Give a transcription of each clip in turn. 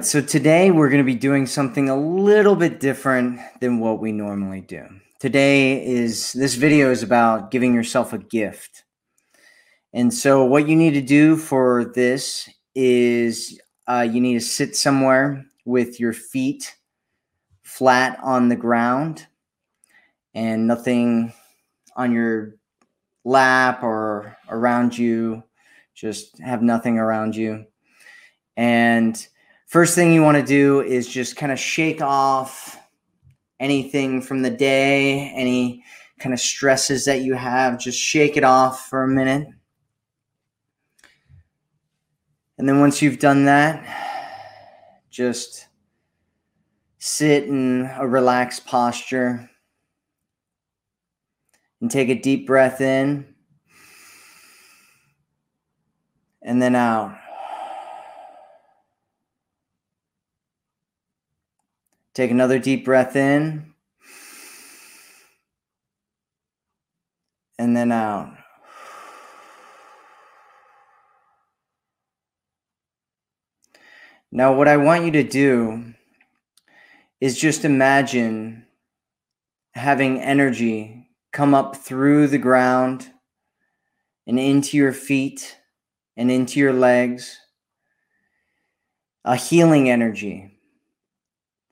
Right, so today we're going to be doing something a little bit different than what we normally do. Today is this video is about giving yourself a gift. And so, what you need to do for this is uh, you need to sit somewhere with your feet flat on the ground and nothing on your lap or around you. Just have nothing around you. And First thing you want to do is just kind of shake off anything from the day, any kind of stresses that you have. Just shake it off for a minute. And then once you've done that, just sit in a relaxed posture and take a deep breath in and then out. Take another deep breath in. And then out. Now, what I want you to do is just imagine having energy come up through the ground and into your feet and into your legs, a healing energy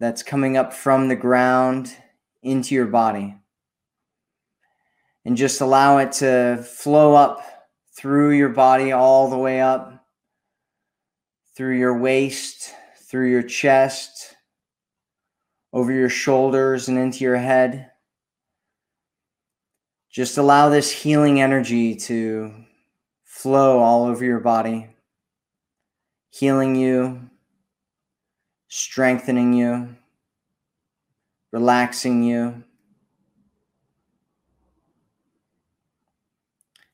that's coming up from the ground into your body. And just allow it to flow up through your body, all the way up, through your waist, through your chest, over your shoulders, and into your head. Just allow this healing energy to flow all over your body, healing you, strengthening you, relaxing you.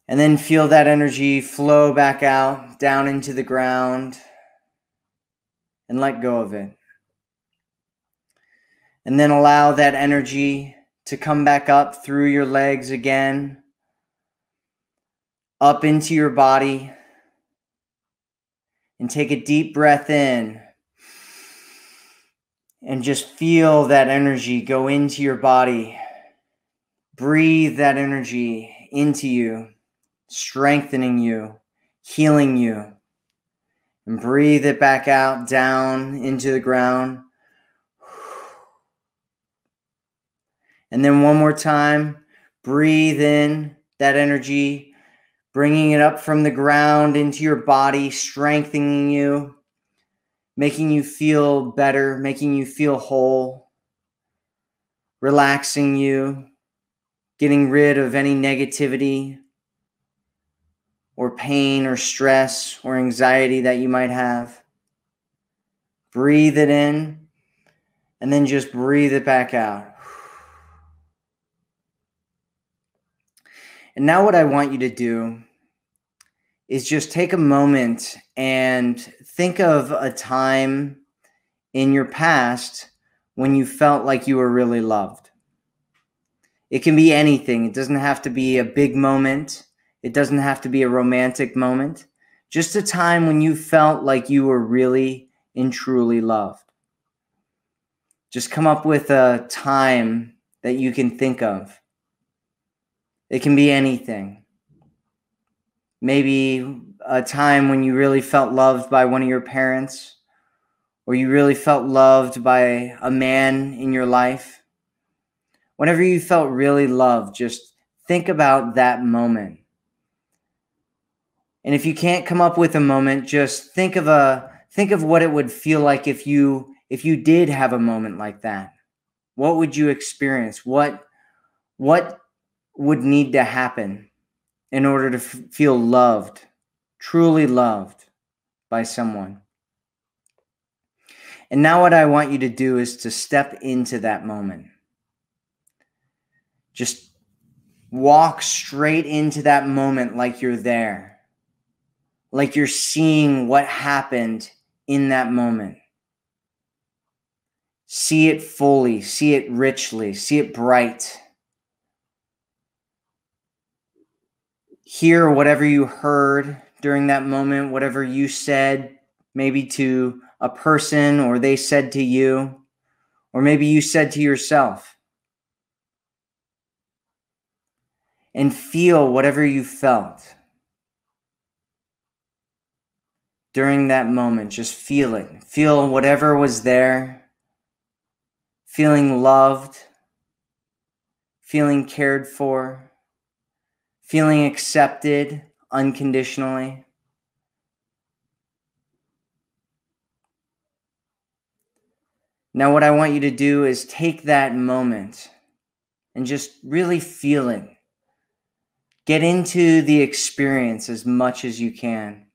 And then feel that energy flow back out, down into the ground, and let go of it. And then allow that energy to come back up through your legs again, up into your body. And take a deep breath in and just feel that energy go into your body. Breathe that energy into you, strengthening you, healing you. And breathe it back out down into the ground. And then one more time, breathe in that energy, bringing it up from the ground into your body, strengthening you making you feel better, making you feel whole, relaxing you, getting rid of any negativity or pain or stress or anxiety that you might have. Breathe it in and then just breathe it back out. And now, what I want you to do is just take a moment and think of a time in your past when you felt like you were really loved. It can be anything, it doesn't have to be a big moment, it doesn't have to be a romantic moment. Just a time when you felt like you were really and truly loved. Just come up with a time that you can think of. It can be anything maybe a time when you really felt loved by one of your parents or you really felt loved by a man in your life. Whenever you felt really loved, just think about that moment. And if you can't come up with a moment, just think of a think of what it would feel like if you if you did have a moment like that. What would you experience? What what would need to happen? in order to f- feel loved, truly loved by someone. And now, what I want you to do is to step into that moment. Just walk straight into that moment like you're there, like you're seeing what happened in that moment. See it fully, see it richly, see it bright. Hear whatever you heard during that moment, whatever you said, maybe to a person or they said to you, or maybe you said to yourself. And feel whatever you felt during that moment. Just feel it. Feel whatever was there feeling loved, feeling cared for, feeling accepted unconditionally. Now, what I want you to do is take that moment and just really feel it. Get into the experience as much as you can.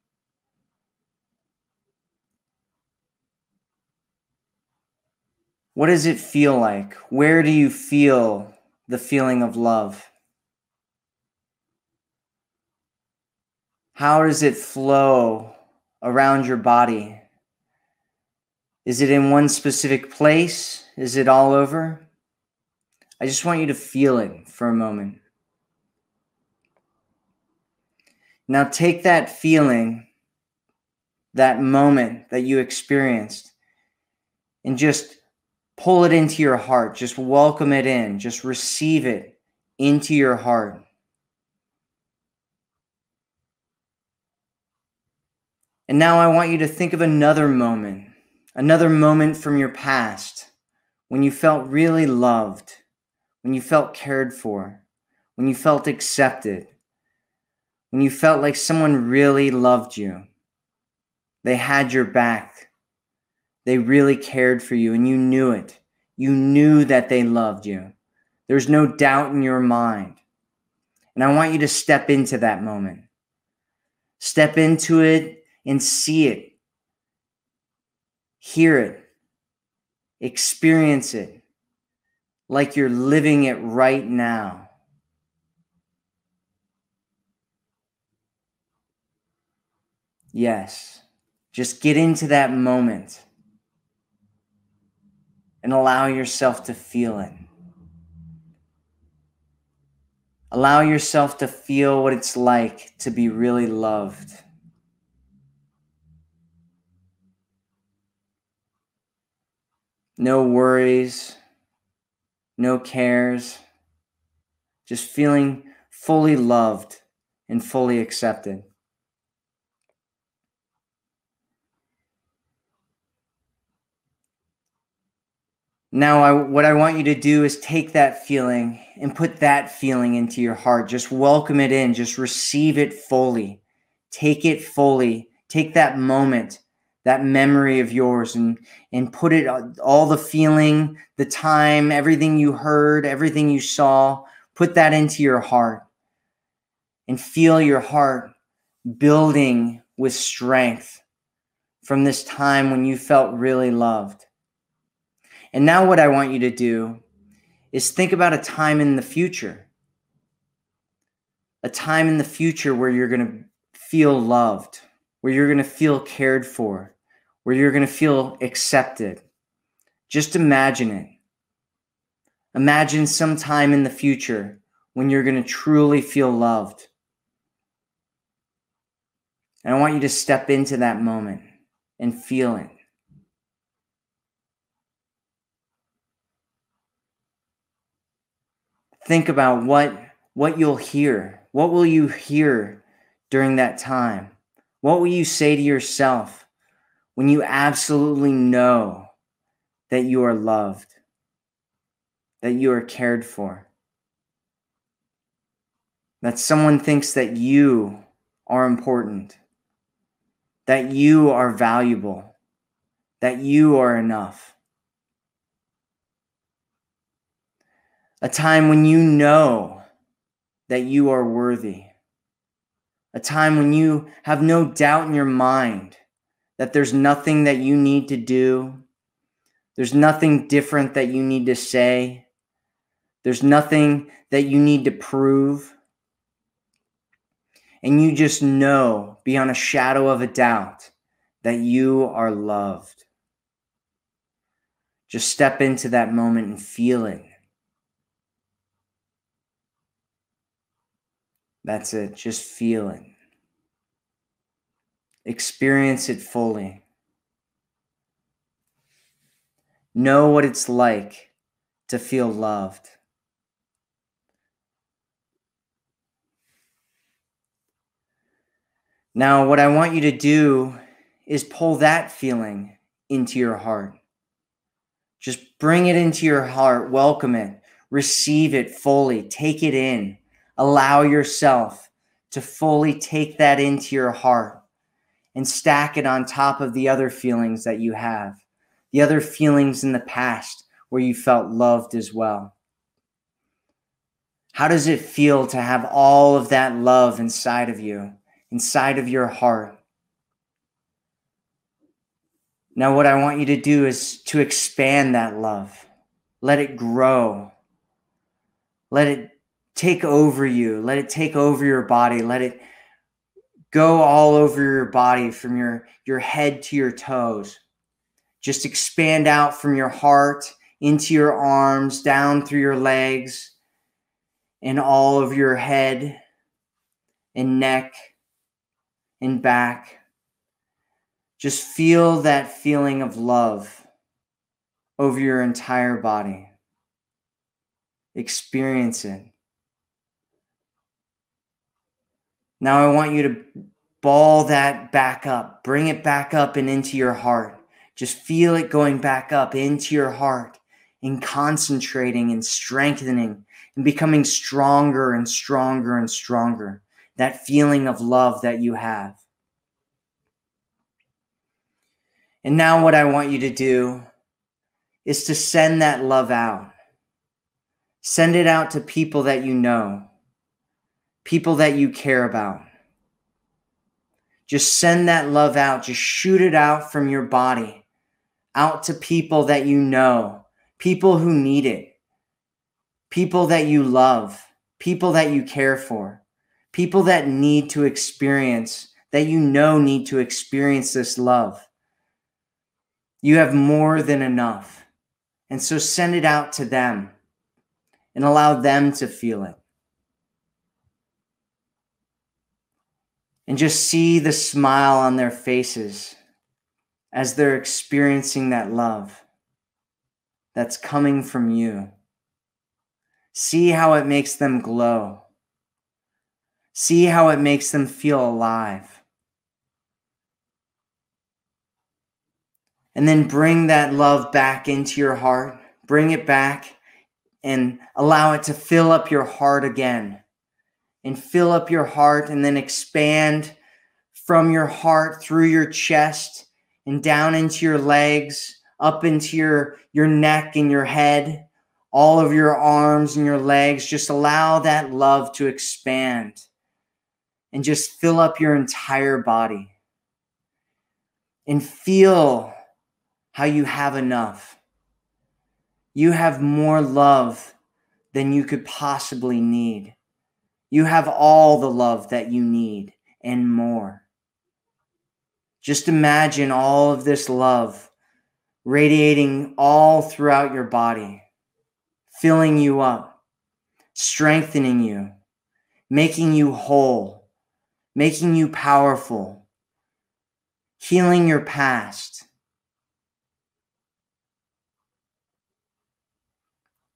What does it feel like? Where do you feel the feeling of love? How does it flow around your body? Is it in one specific place? Is it all over? I just want you to feel it for a moment. Now take that feeling, that moment that you experienced, and just pull it into your heart. Just welcome it in. Just receive it into your heart. And now I want you to think of another moment, another moment from your past when you felt really loved, when you felt cared for, when you felt accepted, when you felt like someone really loved you. They had your back. They really cared for you and you knew it. You knew that they loved you. There's no doubt in your mind. And I want you to step into that moment. Step into it and see it. Hear it. Experience it like you're living it right now. Yes. Just get into that moment and allow yourself to feel it. Allow yourself to feel what it's like to be really loved. No worries, no cares, just feeling fully loved and fully accepted. Now, I, what I want you to do is take that feeling and put that feeling into your heart. Just welcome it in, just receive it fully. Take it fully. Take that moment, that memory of yours, and, and put it uh, all the feeling, the time, everything you heard, everything you saw, put that into your heart and feel your heart building with strength from this time when you felt really loved. And now, what I want you to do is think about a time in the future, a time in the future where you're going to feel loved, where you're going to feel cared for, where you're going to feel accepted. Just imagine it. Imagine some time in the future when you're going to truly feel loved. And I want you to step into that moment and feel it. think about what what you'll hear. What will you hear during that time? What will you say to yourself when you absolutely know that you are loved, that you are cared for, that someone thinks that you are important, that you are valuable, that you are enough? a time when you know that you are worthy, a time when you have no doubt in your mind that there's nothing that you need to do, There's nothing different that you need to say. There's nothing that you need to prove. And you just know beyond a shadow of a doubt that you are loved. Just step into that moment and feel it. That's it. Just feel it. Experience it fully. Know what it's like to feel loved. Now, what I want you to do is pull that feeling into your heart. Just bring it into your heart, welcome it, receive it fully, take it in. Allow yourself to fully take that into your heart and stack it on top of the other feelings that you have, the other feelings in the past where you felt loved as well. How does it feel to have all of that love inside of you, inside of your heart? Now, what I want you to do is to expand that love. Let it grow. Let it take over you. Let it take over your body. Let it go all over your body from your, your head to your toes. Just expand out from your heart into your arms, down through your legs, and all of your head and neck and back. Just feel that feeling of love over your entire body. Experience it. Now I want you to ball that back up, bring it back up and into your heart. Just feel it going back up into your heart and concentrating and strengthening and becoming stronger and stronger and stronger. That feeling of love that you have. And now, what I want you to do is to send that love out. Send it out to people that you know, people that you care about. Just send that love out. Just shoot it out from your body out to people that you know, people who need it, people that you love, people that you care for, people that need to experience, that you know need to experience this love. You have more than enough. And so send it out to them and allow them to feel it. And just see the smile on their faces as they're experiencing that love that's coming from you. See how it makes them glow. See how it makes them feel alive. And then bring that love back into your heart. Bring it back and allow it to fill up your heart again. And fill up your heart and then expand from your heart through your chest and down into your legs, up into your, your neck and your head, all of your arms and your legs. Just allow that love to expand and just fill up your entire body. And feel how you have enough. You have more love than you could possibly need. You have all the love that you need and more. Just imagine all of this love radiating all throughout your body, filling you up, strengthening you, making you whole, making you powerful, healing your past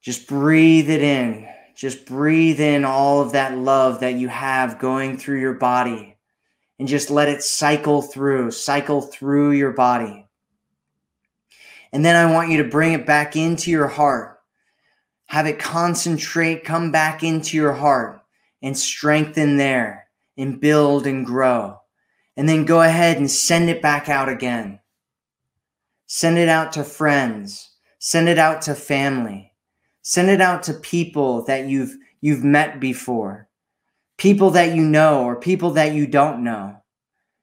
Just breathe it in. Just breathe in all of that love that you have going through your body and just let it cycle through, cycle through your body. And then I want you to bring it back into your heart. Have it concentrate, come back into your heart and strengthen there and build and grow. And then go ahead and send it back out again. Send it out to friends, send it out to family Send it out to people that you've you've met before. People that you know or people that you don't know.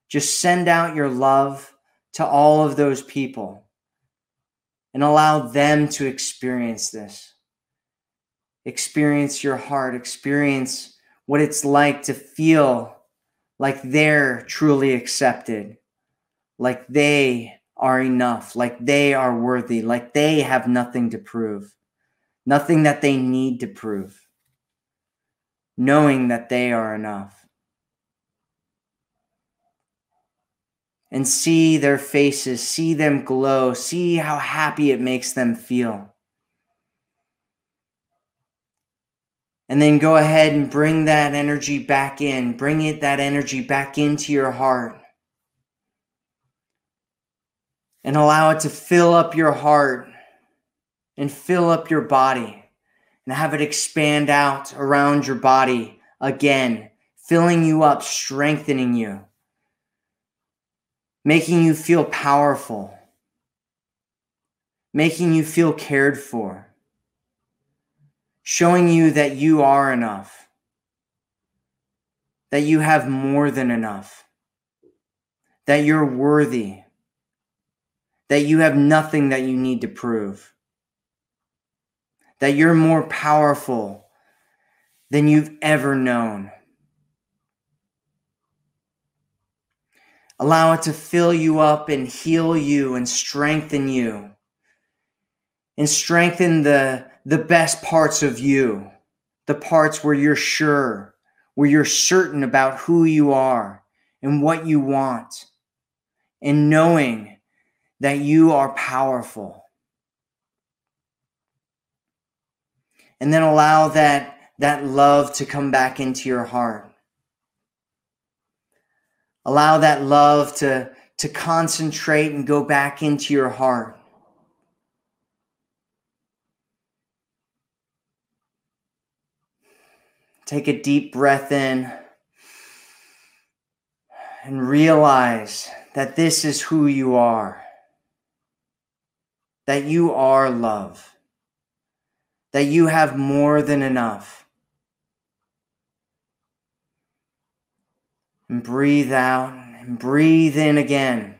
Just send out your love to all of those people. and allow them to experience this. Experience your heart, experience what it's like to feel like they're truly accepted, like they are enough, like they are worthy, like they have nothing to prove, nothing that they need to prove, knowing that they are enough. And see their faces, see them glow, see how happy it makes them feel. And then go ahead and bring that energy back in. Bring it that energy back into your heart. And allow it to fill up your heart and fill up your body and have it expand out around your body again, filling you up, strengthening you, making you feel powerful, making you feel cared for showing you that you are enough, that you have more than enough, that you're worthy, that you have nothing that you need to prove, that you're more powerful than you've ever known. Allow it to fill you up and heal you and strengthen you and strengthen the the best parts of you, the parts where you're sure, where you're certain about who you are and what you want, and knowing that you are powerful. And then allow that, that love to come back into your heart. Allow that love to, to concentrate and go back into your heart. Take a deep breath in and realize that this is who you are, that you are love, that you have more than enough. And breathe out and breathe in again.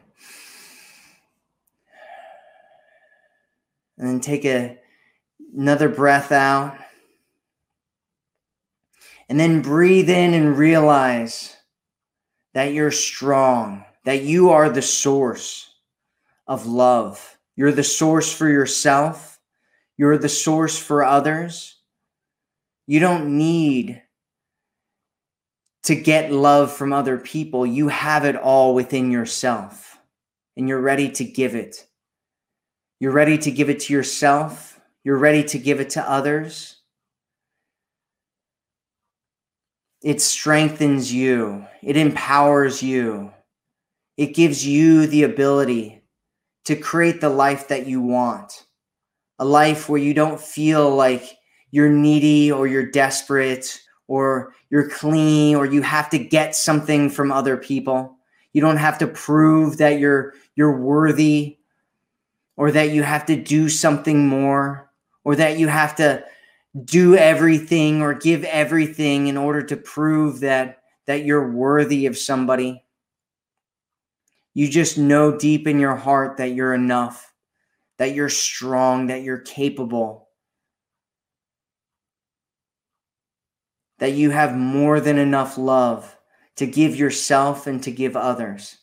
And then take a, another breath out. And then breathe in and realize that you're strong, that you are the source of love. You're the source for yourself, you're the source for others. You don't need to get love from other people. You have it all within yourself, and you're ready to give it. You're ready to give it to yourself. You're ready to give it to others. It strengthens you, it empowers you, it gives you the ability to create the life that you want. A life where you don't feel like you're needy or you're desperate or you're clean or you have to get something from other people. You don't have to prove that you're you're worthy or that you have to do something more or that you have to do everything or give everything in order to prove that that you're worthy of somebody. You just know deep in your heart that you're enough, that you're strong, that you're capable. That you have more than enough love to give yourself and to give others.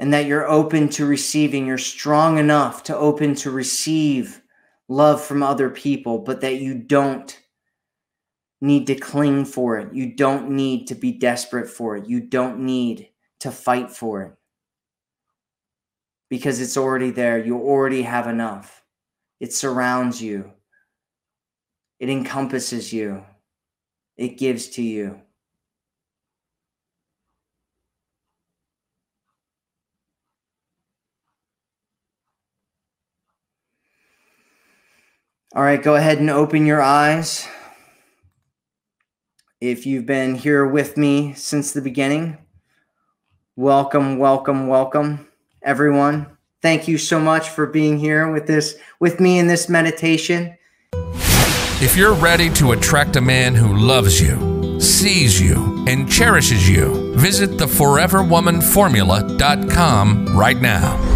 and that you're open to receiving. You're strong enough to open to receive love from other people, but that you don't need to cling for it. You don't need to be desperate for it. You don't need to fight for it because it's already there. You already have enough. It surrounds you, it encompasses you, it gives to you. All right, go ahead and open your eyes. If you've been here with me since the beginning, welcome, welcome, welcome, everyone. Thank you so much for being here with this with me in this meditation. If you're ready to attract a man who loves you, sees you, and cherishes you, Visit theforeverwomanformula.com right now.